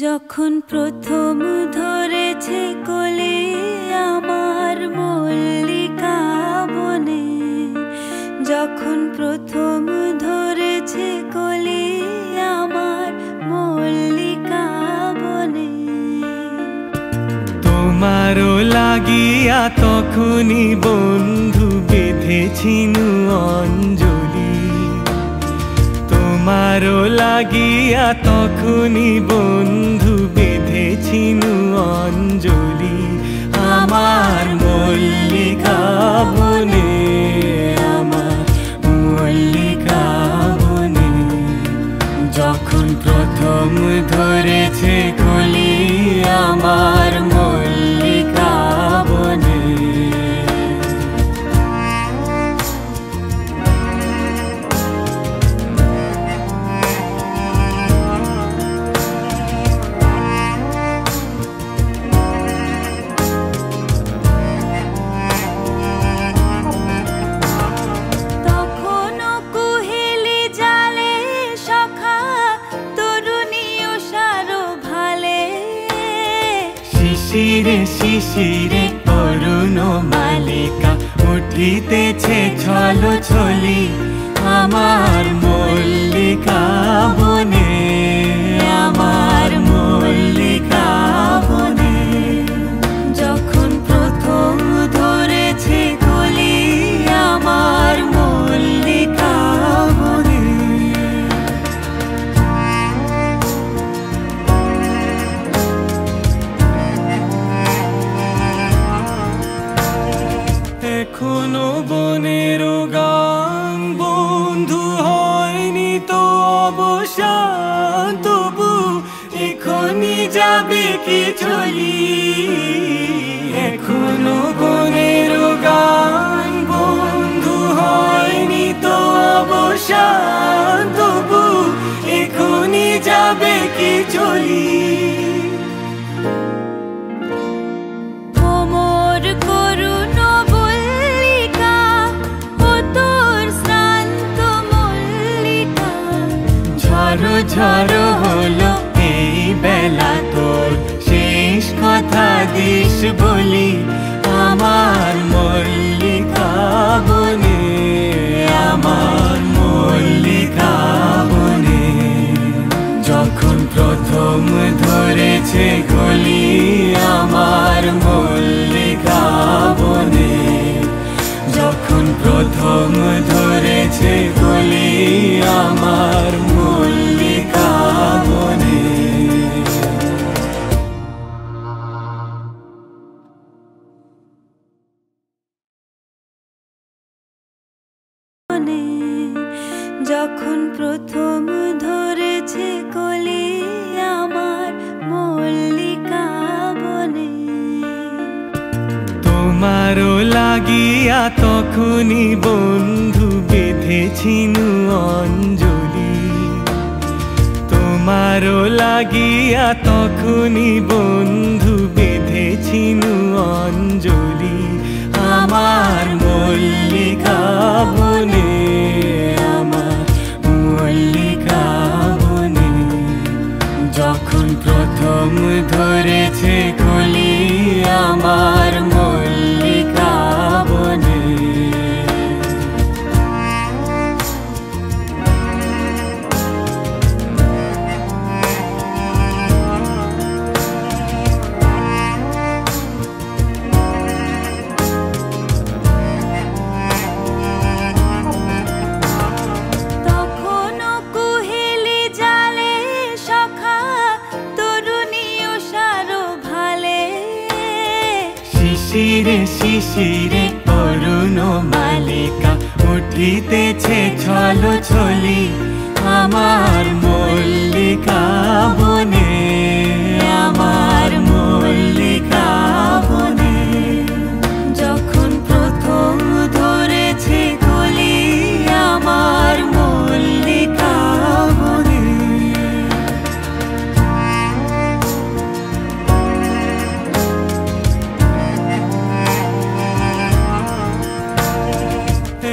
যখন প্রথম ধরেছে কলে আমার মল্লিকা বনে, যখন প্রথম ধরেছে কলে আমার মল্লিকা বনে। তোমারও লাগিয়া তখনই বন্ধু বেঁধেছিনু অঞ্জলি তোমারও লাগিয়া তখনই বন্ধু বেঁধেছি নু অঞ্জলি আমার মল্লিকা বনে, আমার মল্লিকা বনে, যখন প্রথম ধরেছে শিশিরে করুন মালিকা উঠিতেছে ছল ছলি আমার মল্লিকা। বন্ধু হয়নি তো অবসান তবু এখনই যাবে কি চলি এখনও বনের ঝড়ো হলো এই বেলা তোর। শেষ কথা দিস বলি, আমার মল্লিকা বনে, আমার মল্লিকা বনে। যখন প্রথম ধরেছে গলি, আমার মল্লিকা বনে। যখন প্রথম ধরেছে গলি, আমার বনে যখন প্রথম ধরেছে কলি আমার মল্লিকা বনে। তোমারও লাগিয়া তখনই বন্ধু বেঁধেছিনু অঞ্জলি তোমারও লাগিয়া তখনই বন্ধু বেঁধেছিনু অঞ্জলি আমার মল্লিকা বনে আমার শিশিরে শিশিরে অরুণ মালিকা উঠিতেছে ছল ছলি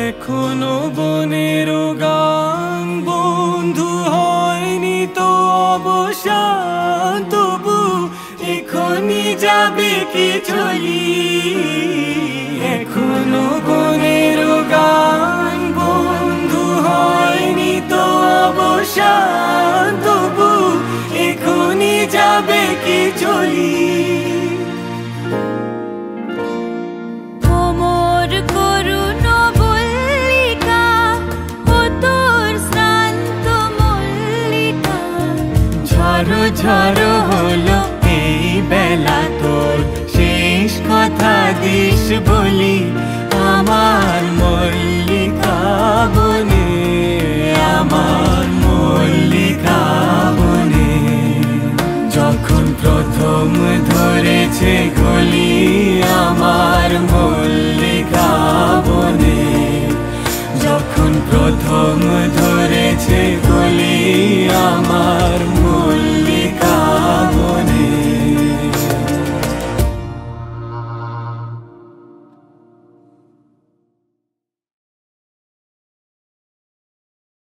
এখনও বনের গান বন্ধু হয়নি তো অবসান, তবু এখনই যাবে কি চলি এখনও বনের গান বন্ধু হয়নি তো অবসান। ঝড় হলো, এই বেলা তোর শেষ কথা দিস বলি, আমার মল্লিকা বনে, আমার মল্লিকা বনে। যখন প্রথম ধরেছে গলি, আমার মল্লিকা বনে। যখন প্রথম ধরেছে গলি, আমার